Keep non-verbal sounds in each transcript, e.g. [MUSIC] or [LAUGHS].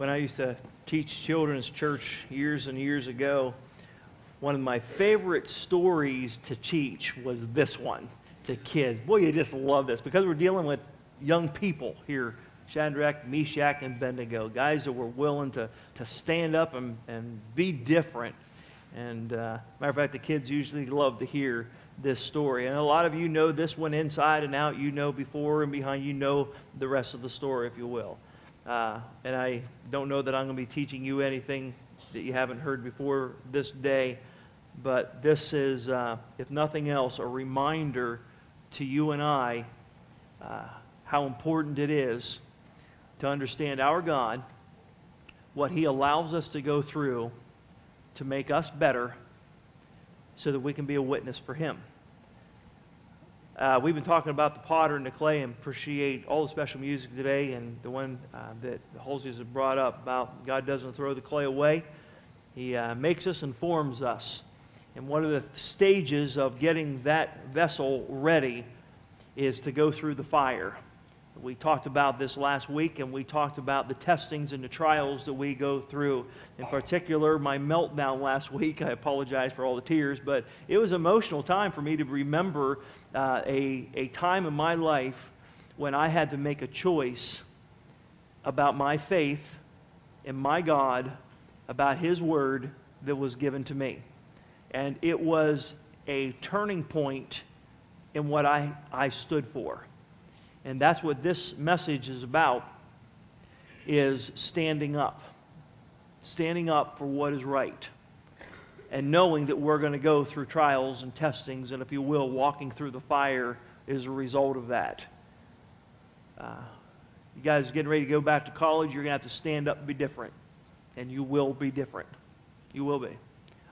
when I used to teach children's church years and years ago, one of my favorite stories to teach was this one to kids. Boy, you just love this because we're dealing with young people here Shadrach, Meshach, and Abednego, guys that were willing to, to stand up and, and be different. And uh, matter of fact, the kids usually love to hear this story. And a lot of you know this one inside and out. You know before and behind. You know the rest of the story, if you will. Uh, and I don't know that I'm going to be teaching you anything that you haven't heard before this day. But this is, uh, if nothing else, a reminder to you and I uh, how important it is to understand our God, what He allows us to go through to make us better so that we can be a witness for Him. Uh, we've been talking about the potter and the clay and appreciate all the special music today and the one uh, that the Halseys have brought up about God doesn't throw the clay away. He uh, makes us and forms us. And one of the stages of getting that vessel ready is to go through the fire. We talked about this last week, and we talked about the testings and the trials that we go through. In particular, my meltdown last week. I apologize for all the tears, but it was an emotional time for me to remember uh, a, a time in my life when I had to make a choice about my faith in my God, about His Word that was given to me. And it was a turning point in what I, I stood for. And that's what this message is about is standing up. Standing up for what is right. And knowing that we're going to go through trials and testings, and if you will, walking through the fire is a result of that. Uh, you guys getting ready to go back to college, you're going to have to stand up and be different. And you will be different. You will be.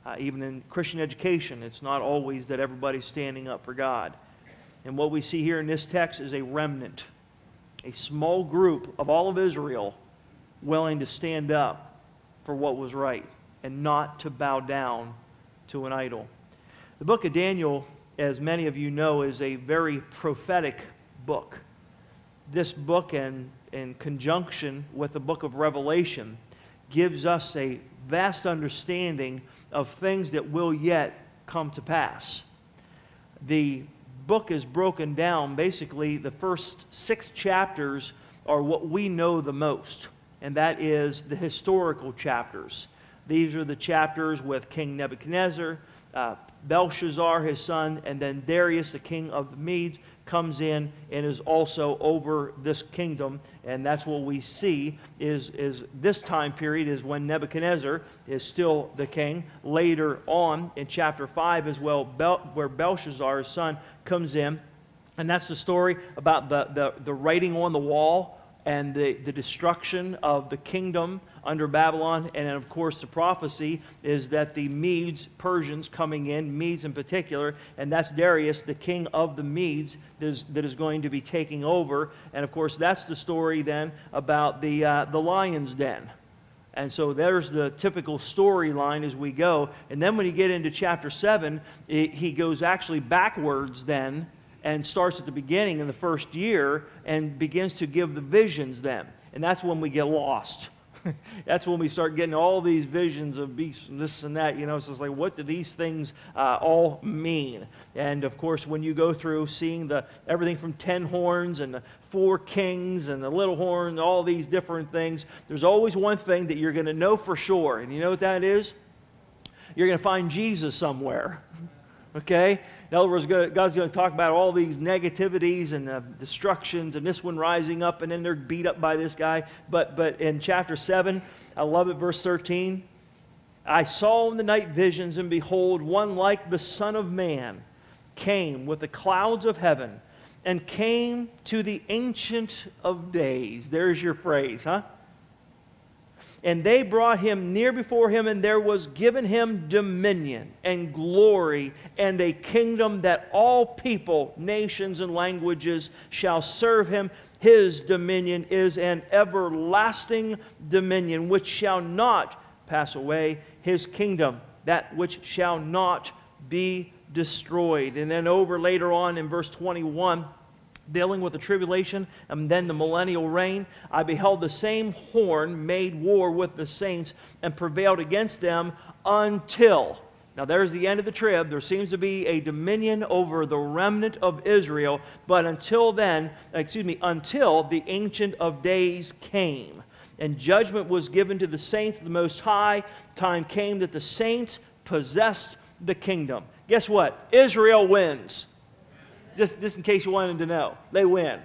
Uh, even in Christian education, it's not always that everybody's standing up for God. And what we see here in this text is a remnant, a small group of all of Israel willing to stand up for what was right and not to bow down to an idol. The book of Daniel, as many of you know, is a very prophetic book. This book, in, in conjunction with the book of Revelation, gives us a vast understanding of things that will yet come to pass. The book is broken down. Basically, the first six chapters are what we know the most, and that is the historical chapters. These are the chapters with King Nebuchadnezzar, uh, Belshazzar, his son, and then Darius, the king of the Medes, comes in and is also over this kingdom. And that's what we see is, is this time period is when Nebuchadnezzar is still the king. Later on in chapter 5 as well, Bel, where Belshazzar, his son, comes in. And that's the story about the, the, the writing on the wall and the, the destruction of the kingdom under Babylon. And of course, the prophecy is that the Medes, Persians coming in, Medes in particular, and that's Darius, the king of the Medes, that is, that is going to be taking over. And of course, that's the story then about the, uh, the lion's den. And so there's the typical storyline as we go. And then when you get into chapter 7, it, he goes actually backwards then and starts at the beginning in the first year and begins to give the visions then. And that's when we get lost. [LAUGHS] that's when we start getting all these visions of beasts, this and that. You know, so it's like, what do these things uh, all mean? And of course, when you go through seeing the everything from ten horns and the four kings and the little horn, all these different things, there's always one thing that you're going to know for sure. And you know what that is? You're going to find Jesus somewhere. [LAUGHS] Okay? In other words, God's going to talk about all these negativities and the destructions and this one rising up and then they're beat up by this guy. But, but in chapter 7, I love it, verse 13. I saw in the night visions, and behold, one like the Son of Man came with the clouds of heaven and came to the Ancient of Days. There's your phrase, huh? And they brought him near before him, and there was given him dominion and glory and a kingdom that all people, nations, and languages shall serve him. His dominion is an everlasting dominion which shall not pass away. His kingdom, that which shall not be destroyed. And then over later on in verse 21, dealing with the tribulation and then the millennial reign. I beheld the same horn made war with the saints and prevailed against them until. Now, there's the end of the trib. There seems to be a dominion over the remnant of Israel, but until then, excuse me, until the Ancient of Days came and judgment was given to the saints of the Most High, time came that the saints possessed the kingdom. Guess what? Israel wins. Just, just in case you wanted to know, they win.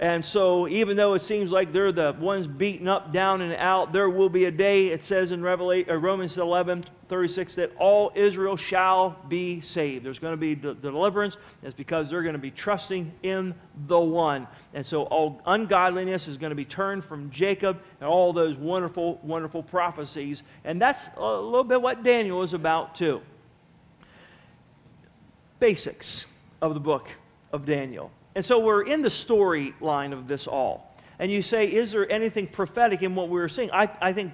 And so, even though it seems like they're the ones beaten up, down, and out, there will be a day, it says in Revelation, uh, Romans 11 36, that all Israel shall be saved. There's going to be de- deliverance. It's because they're going to be trusting in the one. And so, all ungodliness is going to be turned from Jacob and all those wonderful, wonderful prophecies. And that's a little bit what Daniel is about, too. Basics of the book of Daniel. And so we're in the storyline of this all. And you say, is there anything prophetic in what we are seeing? I, I think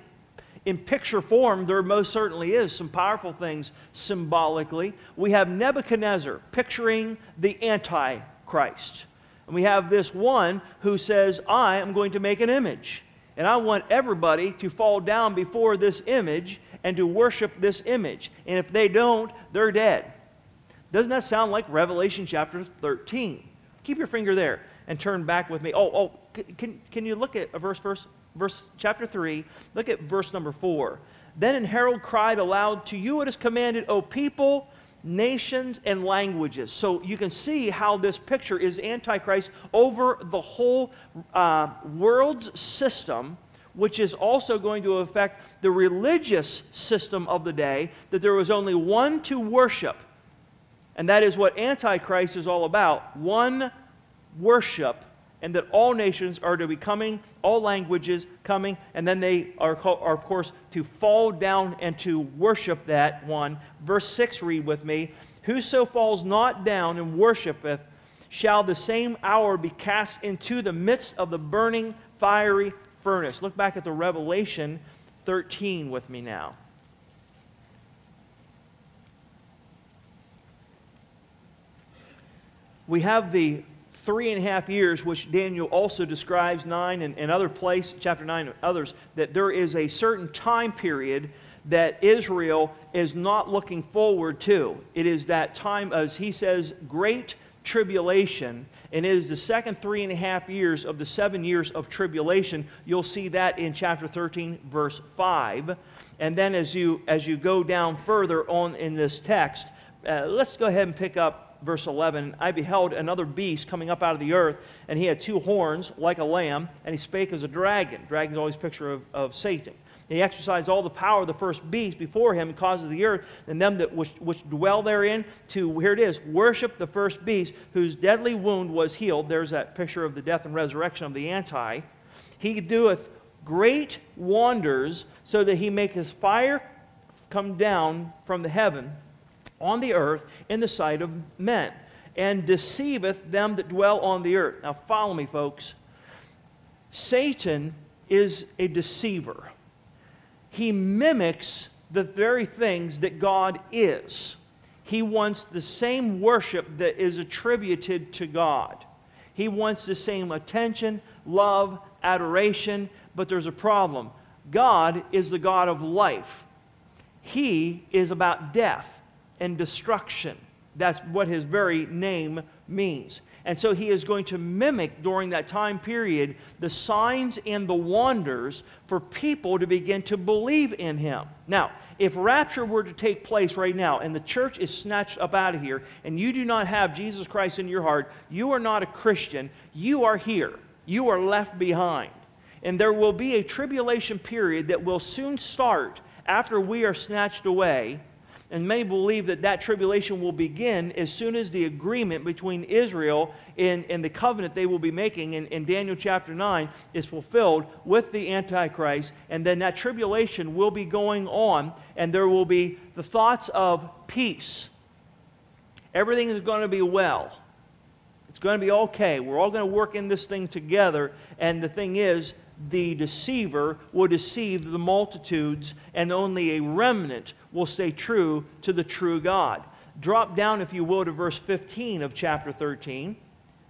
in picture form, there most certainly is some powerful things symbolically. We have Nebuchadnezzar picturing the Antichrist. And we have this one who says, I am going to make an image. And I want everybody to fall down before this image and to worship this image. And if they don't, they're dead. Doesn't that sound like Revelation chapter 13? Keep your finger there and turn back with me. Oh, oh, can, can you look at verse, verse, verse chapter 3? Look at verse number 4. Then an herald cried aloud, To you it is commanded, O people, nations, and languages. So you can see how this picture is Antichrist over the whole uh, world's system which is also going to affect the religious system of the day, that there was only one to worship. And that is what Antichrist is all about one worship, and that all nations are to be coming, all languages coming, and then they are, are, of course, to fall down and to worship that one. Verse 6, read with me Whoso falls not down and worshipeth, shall the same hour be cast into the midst of the burning fiery furnace. Look back at the Revelation 13 with me now. We have the three and a half years, which Daniel also describes, nine and, and other place, chapter nine and others, that there is a certain time period that Israel is not looking forward to. It is that time, as he says, great tribulation, and it is the second three and a half years of the seven years of tribulation. You'll see that in chapter 13, verse 5. And then as you as you go down further on in this text, uh, let's go ahead and pick up verse 11 I beheld another beast coming up out of the earth, and he had two horns like a lamb, and he spake as a dragon. Dragon's always picture of, of Satan. He exercised all the power of the first beast before him and caused the earth and them that which, which dwell therein to, here it is, worship the first beast whose deadly wound was healed. There's that picture of the death and resurrection of the Anti. He doeth great wonders so that he maketh fire come down from the heaven on the earth in the sight of men, and deceiveth them that dwell on the earth. Now, follow me, folks. Satan is a deceiver, he mimics the very things that God is. He wants the same worship that is attributed to God. He wants the same attention, love, adoration, but there's a problem. God is the God of life. He is about death and destruction. That's what his very name means. And so he is going to mimic during that time period the signs and the wonders for people to begin to believe in him. Now, if rapture were to take place right now and the church is snatched up out of here and you do not have Jesus Christ in your heart, you are not a Christian. You are here. You are left behind. And there will be a tribulation period that will soon start after we are snatched away and many believe that that tribulation will begin as soon as the agreement between Israel and, and the covenant they will be making in, in Daniel chapter 9 is fulfilled with the Antichrist. And then that tribulation will be going on, and there will be the thoughts of peace. Everything is going to be well. It's going to be okay. We're all going to work in this thing together. And the thing is, the deceiver will deceive the multitudes, and only a remnant will stay true to the true God. Drop down, if you will, to verse 15 of chapter 13.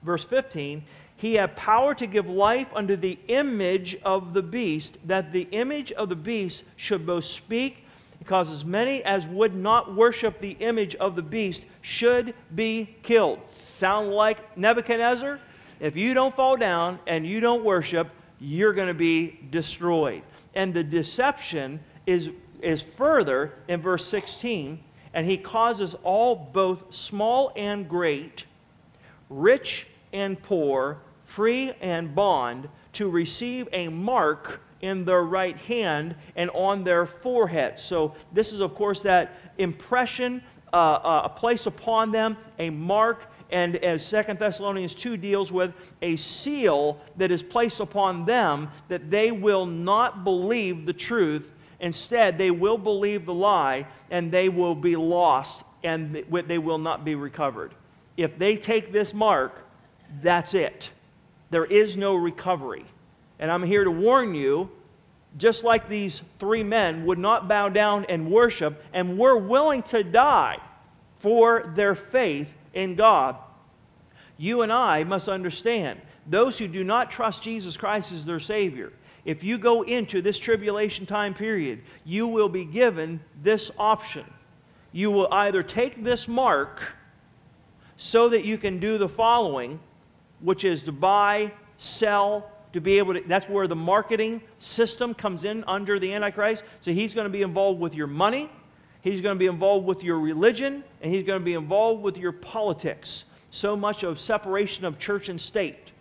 verse 15, he had power to give life unto the image of the beast, that the image of the beast should both speak, because as many as would not worship the image of the beast should be killed. Sound like Nebuchadnezzar? If you don't fall down and you don't worship, you're going to be destroyed. And the deception is, is further in verse 16, and he causes all, both small and great, rich and poor, free and bond, to receive a mark in their right hand and on their forehead. So, this is, of course, that impression, uh, uh, a place upon them, a mark, and as Second Thessalonians 2 deals with, a seal that is placed upon them that they will not believe the truth. Instead, they will believe the lie and they will be lost and they will not be recovered. If they take this mark, that's it. There is no recovery. And I'm here to warn you, just like these three men would not bow down and worship and were willing to die for their faith in God, you and I must understand those who do not trust Jesus Christ as their Savior, if you go into this tribulation time period, you will be given this option. You will either take this mark so that you can do the following which is to buy, sell, to be able to, that's where the marketing system comes in under the Antichrist. So he's going to be involved with your money, he's going to be involved with your religion, and he's going to be involved with your politics. So much of separation of church and state.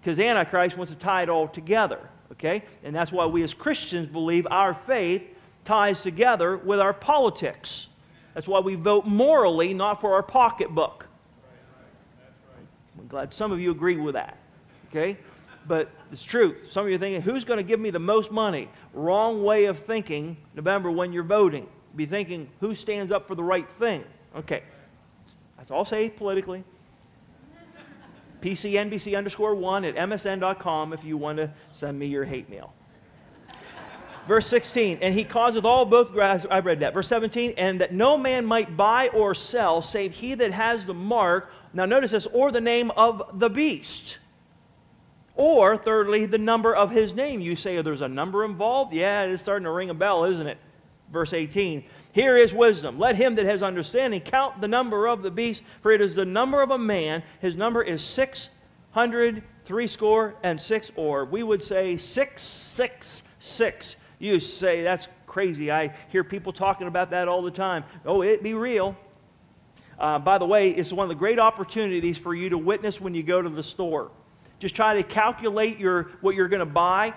Because Antichrist wants to tie it all together, okay? And that's why we as Christians believe our faith ties together with our politics. That's why we vote morally, not for our pocketbook. I'm glad some of you agree with that. Okay? But it's true. Some of you are thinking, who's going to give me the most money? Wrong way of thinking, November, when you're voting. Be thinking, who stands up for the right thing? Okay. That's all say politically. PCNBC underscore one at msn.com if you want to send me your hate mail. Verse 16, and he causeth all both, grass. I've read that. Verse 17, and that no man might buy or sell save he that has the mark now, notice this, or the name of the beast. Or, thirdly, the number of his name. You say, oh, there's a number involved? Yeah, it's starting to ring a bell, isn't it? Verse 18 Here is wisdom. Let him that has understanding count the number of the beast, for it is the number of a man. His number is 600, three score, and six, or we would say 666. You say, that's crazy. I hear people talking about that all the time. Oh, it be real. Uh, by the way, it's one of the great opportunities for you to witness when you go to the store. Just try to calculate your, what you're going to buy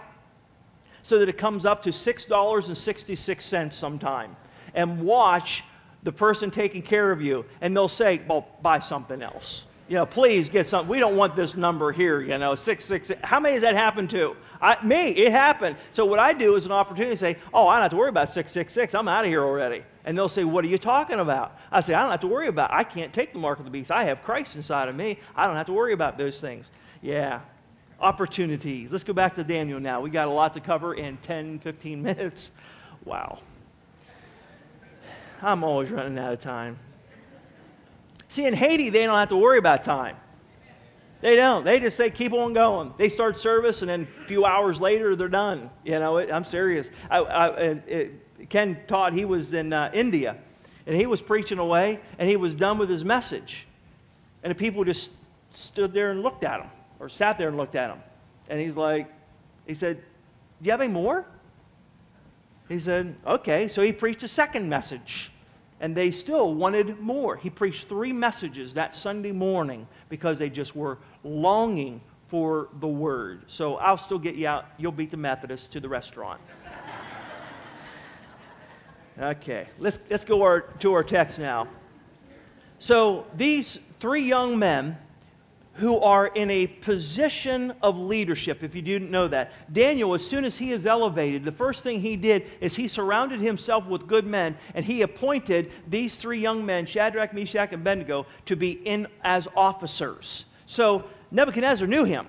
so that it comes up to $6.66 sometime. And watch the person taking care of you, and they'll say, Well, buy something else. You know, please get something. We don't want this number here, you know, 666. How many has that happened to? I, me, it happened. So what I do is an opportunity to say, Oh, I don't have to worry about 666. I'm out of here already. And they'll say, What are you talking about? I say, I don't have to worry about it. I can't take the mark of the beast. I have Christ inside of me. I don't have to worry about those things. Yeah. Opportunities. Let's go back to Daniel now. We got a lot to cover in 10, 15 [LAUGHS] minutes. Wow. I'm always running out of time. See, in Haiti, they don't have to worry about time. They don't. They just say, keep on going. They start service, and then a few hours later, they're done. You know, it, I'm serious. I, I, it, Ken taught, he was in uh, India, and he was preaching away, and he was done with his message. And the people just stood there and looked at him, or sat there and looked at him. And he's like, he said, Do you have any more? He said, Okay. So he preached a second message. And they still wanted more. He preached three messages that Sunday morning because they just were longing for the word. So I'll still get you out. You'll beat the Methodists to the restaurant. [LAUGHS] Okay, let's, let's go our, to our text now. So, these three young men who are in a position of leadership, if you didn't know that, Daniel, as soon as he is elevated, the first thing he did is he surrounded himself with good men and he appointed these three young men, Shadrach, Meshach, and Abednego, to be in as officers. So, Nebuchadnezzar knew him.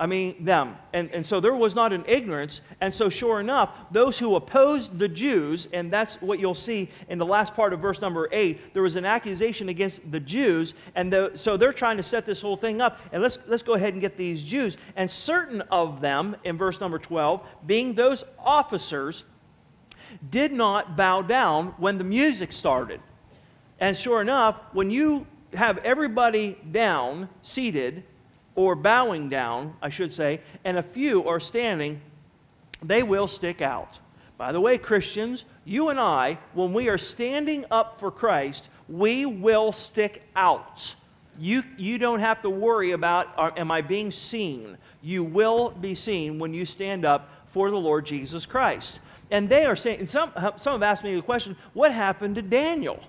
I mean, them. And, and so there was not an ignorance. And so, sure enough, those who opposed the Jews, and that's what you'll see in the last part of verse number eight, there was an accusation against the Jews. And the, so they're trying to set this whole thing up. And let's, let's go ahead and get these Jews. And certain of them, in verse number 12, being those officers, did not bow down when the music started. And sure enough, when you have everybody down, seated, or bowing down, I should say, and a few are standing, they will stick out. By the way, Christians, you and I, when we are standing up for Christ, we will stick out. You, you don't have to worry about, are, am I being seen? You will be seen when you stand up for the Lord Jesus Christ. And they are saying, and some, some have asked me the question, what happened to Daniel?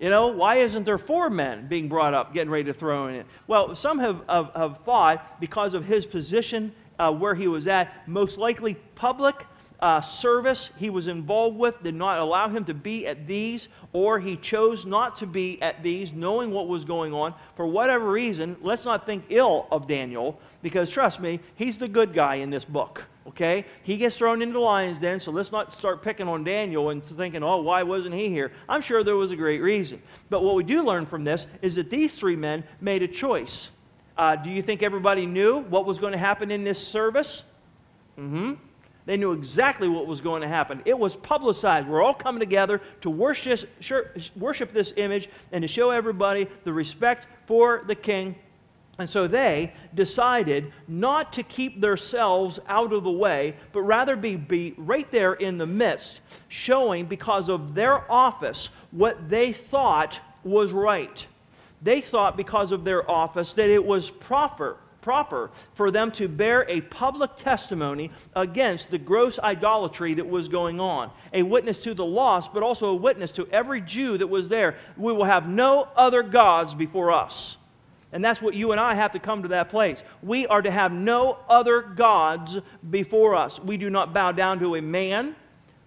You know, why isn't there four men being brought up, getting ready to throw in? it? Well, some have, have, have thought because of his position uh, where he was at, most likely public uh, service he was involved with did not allow him to be at these, or he chose not to be at these, knowing what was going on. For whatever reason, let's not think ill of Daniel, because trust me, he's the good guy in this book okay? He gets thrown into the lion's den, so let's not start picking on Daniel and thinking, oh, why wasn't he here? I'm sure there was a great reason. But what we do learn from this is that these three men made a choice. Uh, do you think everybody knew what was going to happen in this service? Mm-hmm. They knew exactly what was going to happen. It was publicized. We're all coming together to worship, worship this image and to show everybody the respect for the king and so they decided not to keep themselves out of the way, but rather be, be right there in the midst, showing because of their office what they thought was right. They thought because of their office that it was proper proper for them to bear a public testimony against the gross idolatry that was going on. A witness to the lost, but also a witness to every Jew that was there. We will have no other gods before us. And that's what you and I have to come to that place. We are to have no other gods before us. We do not bow down to a man.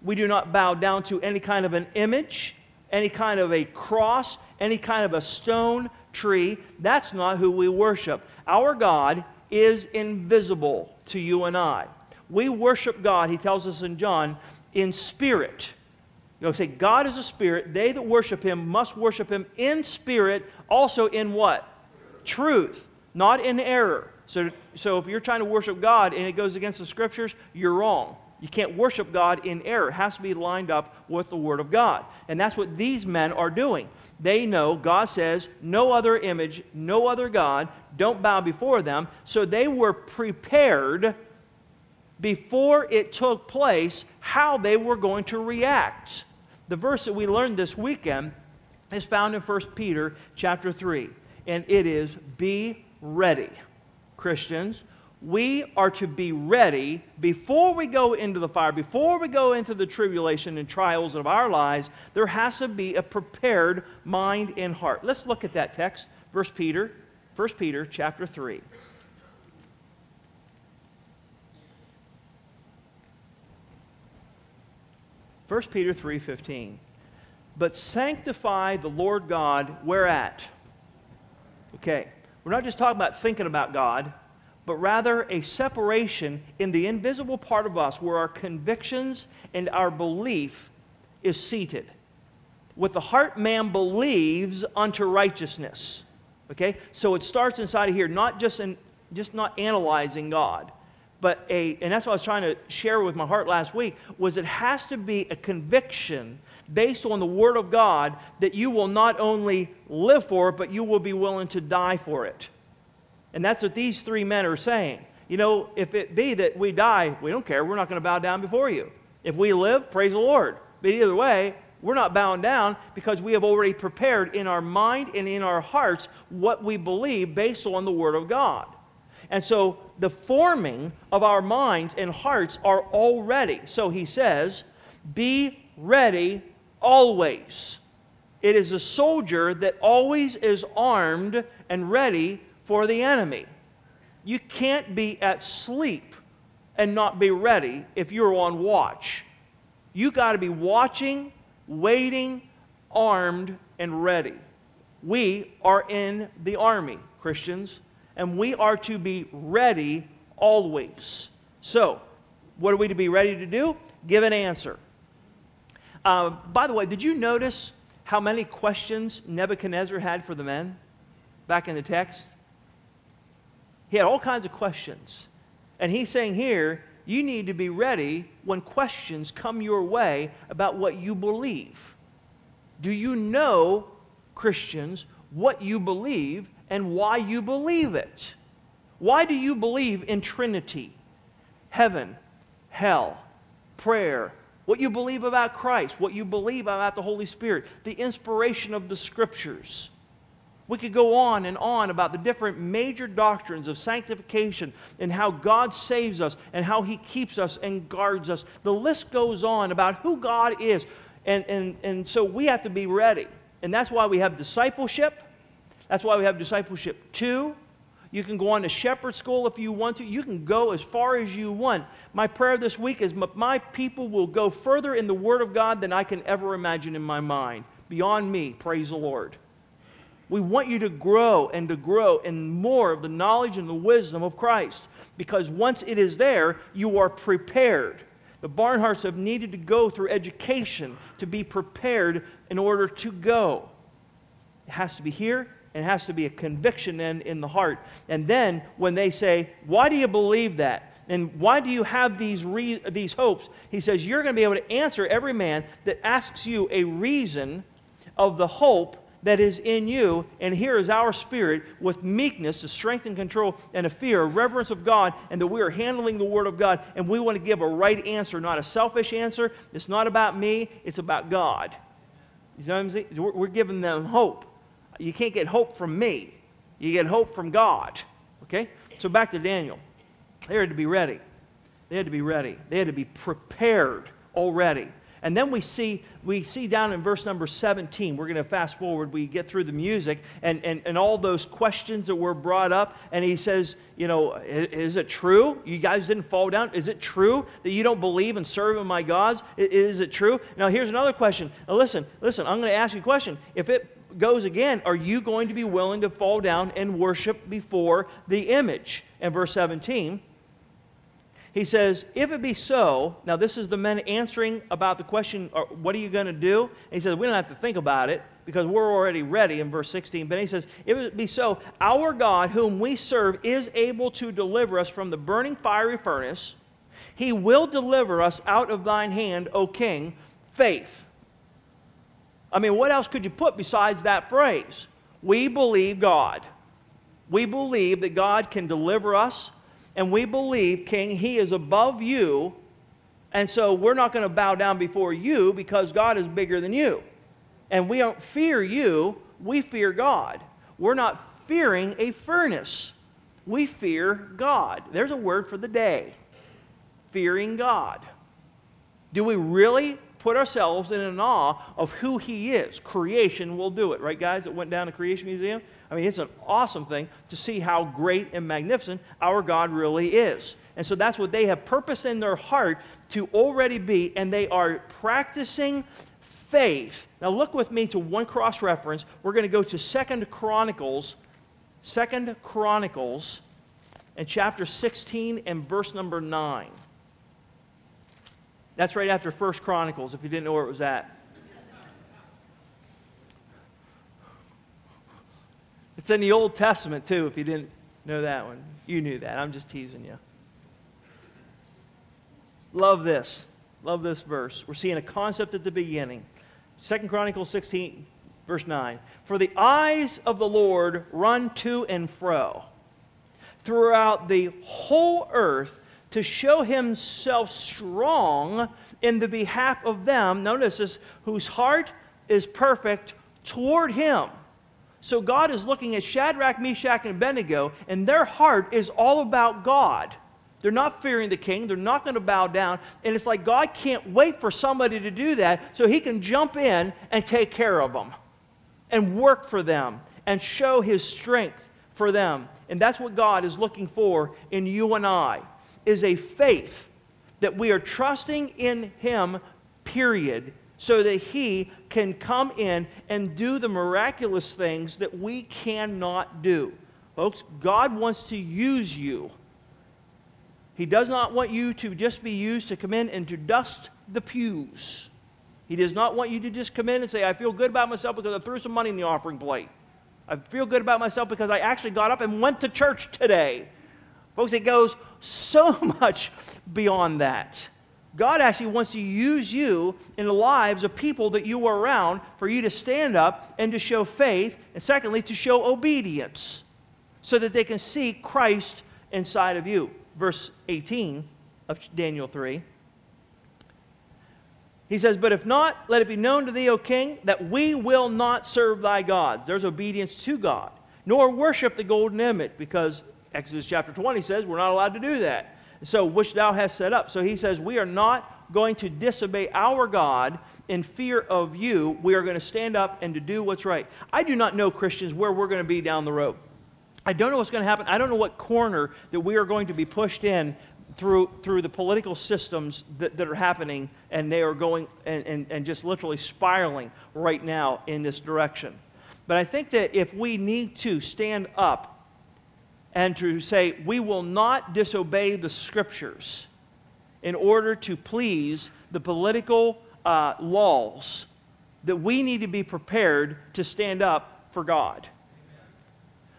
We do not bow down to any kind of an image, any kind of a cross, any kind of a stone tree. That's not who we worship. Our God is invisible to you and I. We worship God, he tells us in John, in spirit. You'll say, God is a spirit. They that worship him must worship him in spirit, also in what? truth, not in error. So, so if you're trying to worship God and it goes against the scriptures, you're wrong. You can't worship God in error. It has to be lined up with the Word of God. And that's what these men are doing. They know God says, no other image, no other God, don't bow before them. So they were prepared before it took place how they were going to react. The verse that we learned this weekend is found in 1 Peter chapter 3 and it is be ready. Christians, we are to be ready before we go into the fire, before we go into the tribulation and trials of our lives. There has to be a prepared mind and heart. Let's look at that text, Verse Peter, 1 Peter chapter 3. First Peter 3:15. But sanctify the Lord God whereat Okay, we're not just talking about thinking about God, but rather a separation in the invisible part of us where our convictions and our belief is seated. What the heart man believes unto righteousness. Okay? So it starts inside of here, not just in just not analyzing God, but a and that's what I was trying to share with my heart last week, was it has to be a conviction based on the Word of God that you will not only live for it, but you will be willing to die for it. And that's what these three men are saying. You know, if it be that we die, we don't care. We're not going to bow down before you. If we live, praise the Lord. But either way, we're not bowing down because we have already prepared in our mind and in our hearts what we believe based on the Word of God. And so the forming of our minds and hearts are already. So he says, be ready always. It is a soldier that always is armed and ready for the enemy. You can't be at sleep and not be ready if you're on watch. You got to be watching, waiting, armed, and ready. We are in the army, Christians, and we are to be ready always. So, what are we to be ready to do? Give an answer. Uh, by the way, did you notice how many questions Nebuchadnezzar had for the men back in the text? He had all kinds of questions. And he's saying here, you need to be ready when questions come your way about what you believe. Do you know, Christians, what you believe and why you believe it? Why do you believe in Trinity, heaven, hell, prayer, what you believe about Christ, what you believe about the Holy Spirit, the inspiration of the Scriptures? We could go on and on about the different major doctrines of sanctification and how God saves us and how He keeps us and guards us. The list goes on about who God is. And, and, and so we have to be ready. And that's why we have discipleship. That's why we have discipleship two. You can go on to shepherd school if you want to. You can go as far as you want. My prayer this week is my people will go further in the Word of God than I can ever imagine in my mind. Beyond me, praise the Lord. We want you to grow and to grow in more of the knowledge and the wisdom of Christ because once it is there, you are prepared. The Barnharts have needed to go through education to be prepared in order to go. It has to be here, and it has to be a conviction in, in the heart. And then when they say, Why do you believe that? And why do you have these, re- these hopes? He says, You're going to be able to answer every man that asks you a reason of the hope that is in you, and here is our spirit with meekness, a strength and control, and a fear, a reverence of God, and that we are handling the Word of God, and we want to give a right answer, not a selfish answer. It's not about me, it's about God. You know what I'm saying? We're giving them hope. You can't get hope from me, you get hope from God. Okay? So back to Daniel. They had to be ready. They had to be ready. They had to be prepared already. And then we see, we see down in verse number 17, we're going to fast forward, we get through the music and, and, and all those questions that were brought up. And he says, You know, is it true? You guys didn't fall down? Is it true that you don't believe and serve in my gods? Is it true? Now, here's another question. Now, listen, listen, I'm going to ask you a question. If it goes again, are you going to be willing to fall down and worship before the image? And verse 17, he says, If it be so, now this is the men answering about the question, uh, What are you going to do? And he says, We don't have to think about it because we're already ready in verse 16. But he says, If it be so, our God, whom we serve, is able to deliver us from the burning fiery furnace. He will deliver us out of thine hand, O king. Faith. I mean, what else could you put besides that phrase? We believe God. We believe that God can deliver us and we believe, King, He is above you, and so we're not going to bow down before you because God is bigger than you. And we don't fear you, we fear God. We're not fearing a furnace, we fear God. There's a word for the day fearing God. Do we really put ourselves in an awe of who He is? Creation will do it, right, guys? That went down to Creation Museum. I mean, it's an awesome thing to see how great and magnificent our God really is. And so that's what they have purpose in their heart to already be, and they are practicing faith. Now look with me to one cross reference. We're going to go to Second Chronicles, Second Chronicles, and chapter 16 and verse number 9. That's right after First Chronicles, if you didn't know where it was at. It's in the Old Testament, too, if you didn't know that one. You knew that. I'm just teasing you. Love this. Love this verse. We're seeing a concept at the beginning. Second Chronicles 16, verse 9. For the eyes of the Lord run to and fro throughout the whole earth to show himself strong in the behalf of them, notice this, whose heart is perfect toward him. So God is looking at Shadrach, Meshach, and Abednego, and their heart is all about God. They're not fearing the king. They're not going to bow down. And it's like God can't wait for somebody to do that so he can jump in and take care of them and work for them and show his strength for them. And that's what God is looking for in you and I is a faith that we are trusting in him period so that He can come in and do the miraculous things that we cannot do. Folks, God wants to use you. He does not want you to just be used to come in and to dust the pews. He does not want you to just come in and say, I feel good about myself because I threw some money in the offering plate. I feel good about myself because I actually got up and went to church today. Folks, it goes so [LAUGHS] much beyond that. God actually wants to use you in the lives of people that you are around for you to stand up and to show faith, and secondly, to show obedience so that they can see Christ inside of you. Verse 18 of Daniel 3. He says, But if not, let it be known to thee, O king, that we will not serve thy gods. There's obedience to God, nor worship the golden image, because Exodus chapter 20 says we're not allowed to do that. So, which thou hast set up. So he says, We are not going to disobey our God in fear of you. We are going to stand up and to do what's right. I do not know, Christians, where we're going to be down the road. I don't know what's going to happen. I don't know what corner that we are going to be pushed in through, through the political systems that, that are happening, and they are going and, and, and just literally spiraling right now in this direction. But I think that if we need to stand up and to say, we will not disobey the scriptures in order to please the political uh, laws, that we need to be prepared to stand up for God.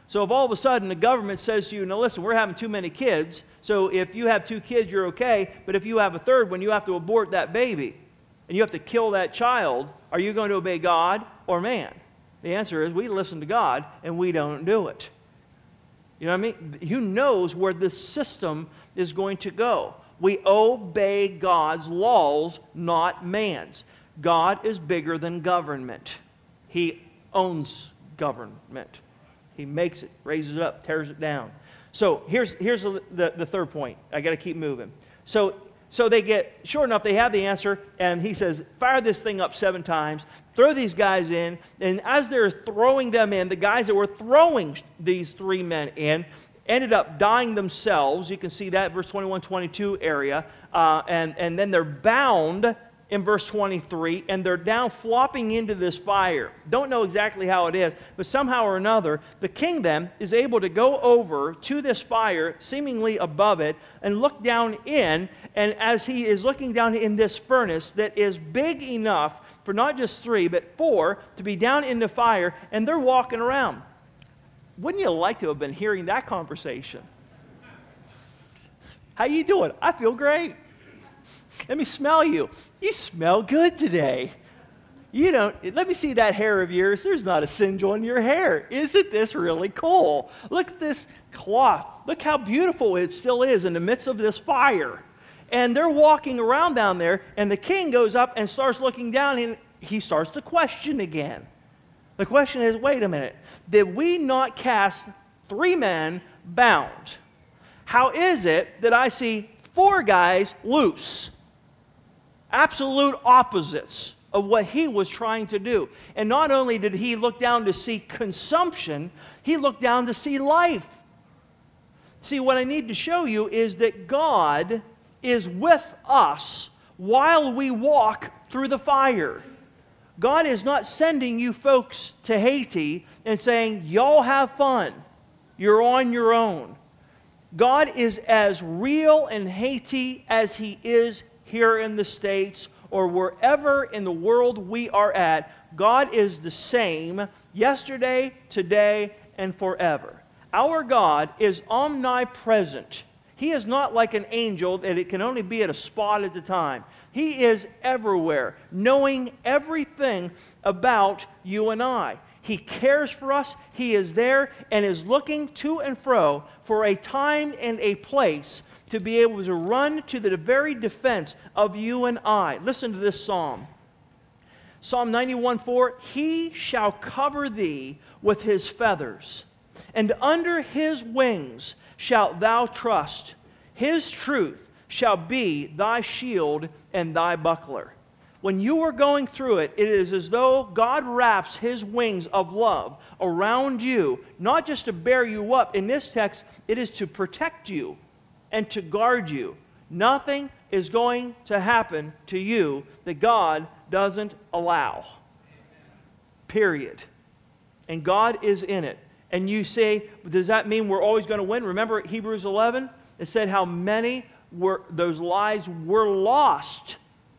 So if all of a sudden the government says to you, now listen, we're having too many kids, so if you have two kids, you're okay, but if you have a third one, you have to abort that baby and you have to kill that child, are you going to obey God or man? The answer is we listen to God and we don't do it. You know what I mean? Who knows where this system is going to go? We obey God's laws, not man's. God is bigger than government. He owns government. He makes it, raises it up, tears it down. So here's, here's the, the, the third point. I got to keep moving. So, so they get, sure enough, they have the answer, and he says, fire this thing up seven times, throw these guys in, and as they're throwing them in, the guys that were throwing these three men in ended up dying themselves. You can see that verse 21 22 area. Uh, and, and then they're bound in verse 23, and they're down flopping into this fire. Don't know exactly how it is, but somehow or another, the king then is able to go over to this fire, seemingly above it, and look down in. And as he is looking down in this furnace that is big enough for not just three, but four to be down in the fire, and they're walking around. Wouldn't you like to have been hearing that conversation? How you doing? I feel great. Let me smell you. You smell good today. You don't, let me see that hair of yours. There's not a singe on your hair. Isn't this really cool? Look at this cloth. Look how beautiful it still is in the midst of this fire. And they're walking around down there, and the king goes up and starts looking down, and he starts to question again. The question is wait a minute, did we not cast three men bound? How is it that I see four guys loose? Absolute opposites of what he was trying to do. And not only did he look down to see consumption, he looked down to see life. See, what I need to show you is that God is with us while we walk through the fire. God is not sending you folks to Haiti and saying, Y'all have fun. You're on your own. God is as real in Haiti as he is here in the States or wherever in the world we are at, God is the same yesterday, today, and forever. Our God is omnipresent. He is not like an angel that it can only be at a spot at a time. He is everywhere, knowing everything about you and I. He cares for us. He is there and is looking to and fro for a time and a place to be able to run to the very defense of you and I. Listen to this psalm. Psalm 91 4 He shall cover thee with his feathers, and under his wings shalt thou trust. His truth shall be thy shield and thy buckler. When you are going through it, it is as though God wraps his wings of love around you, not just to bear you up. In this text, it is to protect you and to guard you. Nothing is going to happen to you that God doesn't allow. Period. And God is in it. And you say, does that mean we're always going to win? Remember Hebrews 11? It said how many were, those lives were lost,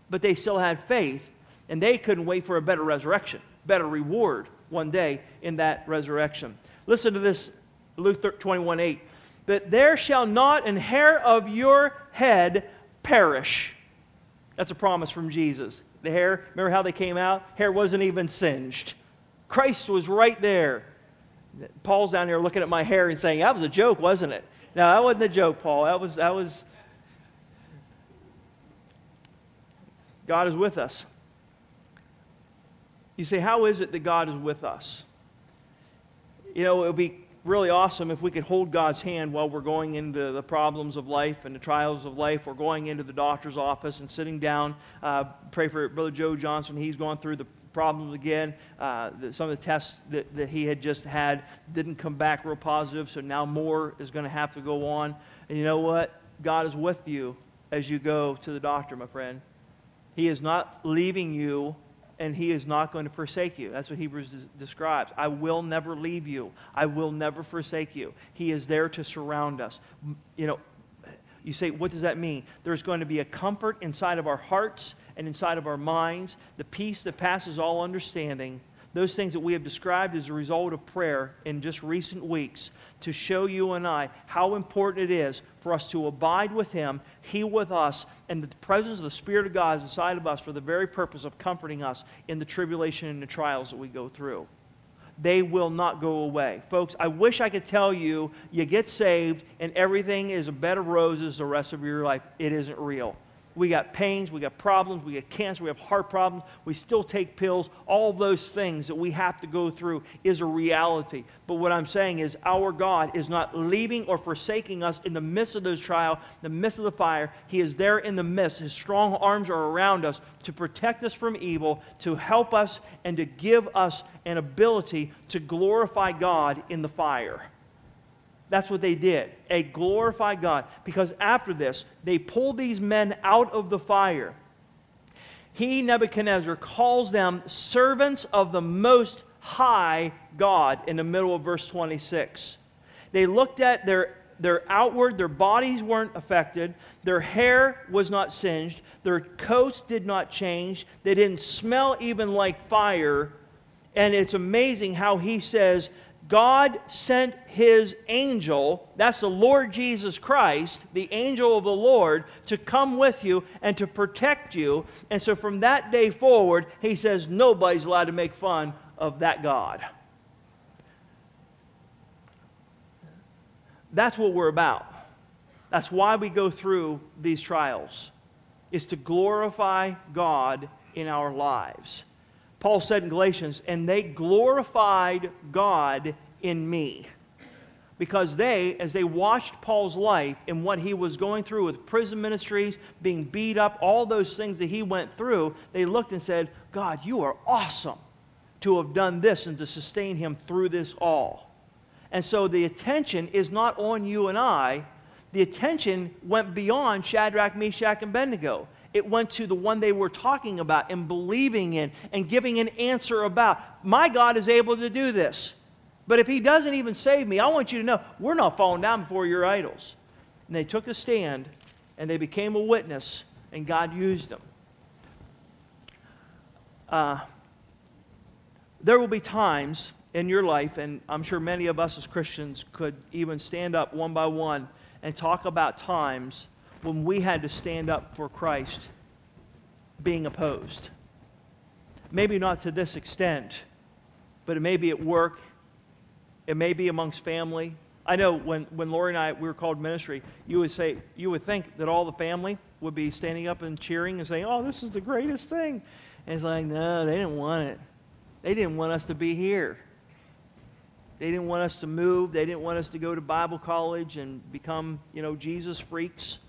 but they still had faith, and they couldn't wait for a better resurrection, better reward one day in that resurrection. Listen to this, Luke 21 8. But there shall not an hair of your head perish. That's a promise from Jesus. The hair, remember how they came out? Hair wasn't even singed. Christ was right there. Paul's down there looking at my hair and saying, That was a joke, wasn't it? No, that wasn't a joke, Paul. That was, that was. God is with us. You say, How is it that God is with us? You know, it would be really awesome if we could hold God's hand while we're going into the problems of life and the trials of life. We're going into the doctor's office and sitting down. Uh, pray for Brother Joe Johnson. He's gone through the problems again. Uh, the, some of the tests that, that he had just had didn't come back real positive, so now more is going to have to go on. And you know what? God is with you as you go to the doctor, my friend. He is not leaving you and he is not going to forsake you. That's what Hebrews describes. I will never leave you. I will never forsake you. He is there to surround us. You know, you say, what does that mean? There's going to be a comfort inside of our hearts and inside of our minds, the peace that passes all understanding. Those things that we have described as a result of prayer in just recent weeks to show you and I how important it is for us to abide with Him, He with us, and the presence of the Spirit of God is inside of us for the very purpose of comforting us in the tribulation and the trials that we go through they will not go away. Folks, I wish I could tell you you get saved and everything is a bed of roses the rest of your life. It isn't real. We got pains, we got problems, we got cancer, we have heart problems, we still take pills. All those things that we have to go through is a reality. But what I'm saying is, our God is not leaving or forsaking us in the midst of those trials, the midst of the fire. He is there in the midst. His strong arms are around us to protect us from evil, to help us, and to give us an ability to glorify God in the fire. That's what they did. A glorify God. Because after this, they pulled these men out of the fire. He, Nebuchadnezzar, calls them servants of the most high God in the middle of verse 26. They looked at their, their outward, their bodies weren't affected, their hair was not singed, their coats did not change, they didn't smell even like fire. And it's amazing how he says, God sent his angel, that's the Lord Jesus Christ, the angel of the Lord, to come with you and to protect you. And so from that day forward, he says nobody's allowed to make fun of that God. That's what we're about. That's why we go through these trials, is to glorify God in our lives. Paul said in Galatians, and they glorified God in me. Because they, as they watched Paul's life and what he was going through with prison ministries, being beat up, all those things that he went through, they looked and said, God, you are awesome to have done this and to sustain him through this all. And so the attention is not on you and I. The attention went beyond Shadrach, Meshach, and Abednego it went to the one they were talking about and believing in and giving an answer about. My God is able to do this. But if He doesn't even save me, I want you to know we're not falling down before your idols. And they took a stand and they became a witness, and God used them. Uh, there will be times in your life, and I'm sure many of us as Christians could even stand up one by one and talk about times when we had to stand up for Christ being opposed. Maybe not to this extent, but it may be at work, it may be amongst family. I know when, when Lori and I we were called ministry, you would say you would think that all the family would be standing up and cheering and saying, "Oh, this is the greatest thing." And it's like, no, they didn't want it. They didn't want us to be here. They didn't want us to move. They didn't want us to go to Bible college and become, you know, Jesus freaks.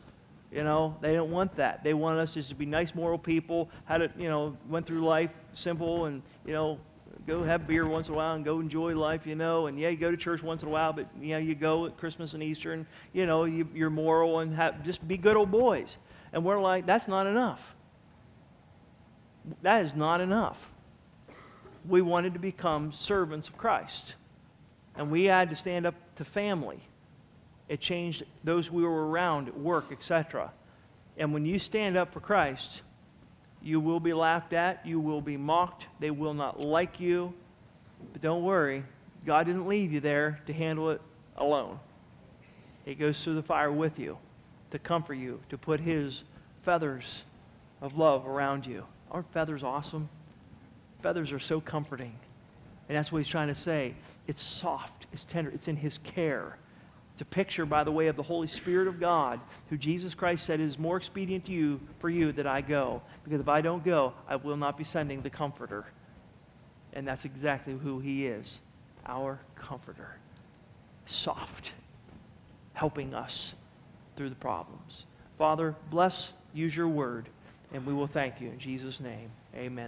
You know, they don't want that. They want us just to be nice, moral people, How to, you know, went through life simple and, you know, go have beer once in a while and go enjoy life, you know, and yeah, you go to church once in a while, but, you know, you go at Christmas and Easter and, you know, you, you're moral and have, just be good old boys. And we're like, that's not enough. That is not enough. We wanted to become servants of Christ. And we had to stand up to family It changed those we were around at work, etc. And when you stand up for Christ, you will be laughed at, you will be mocked, they will not like you. But don't worry, God didn't leave you there to handle it alone. He goes through the fire with you to comfort you, to put His feathers of love around you. Aren't feathers awesome? Feathers are so comforting. And that's what He's trying to say. It's soft, it's tender, it's in His care. To picture by the way of the Holy Spirit of God, who Jesus Christ said is more expedient to you for you that I go. Because if I don't go, I will not be sending the Comforter. And that's exactly who He is our Comforter. Soft, helping us through the problems. Father, bless, use your word, and we will thank you in Jesus' name. Amen.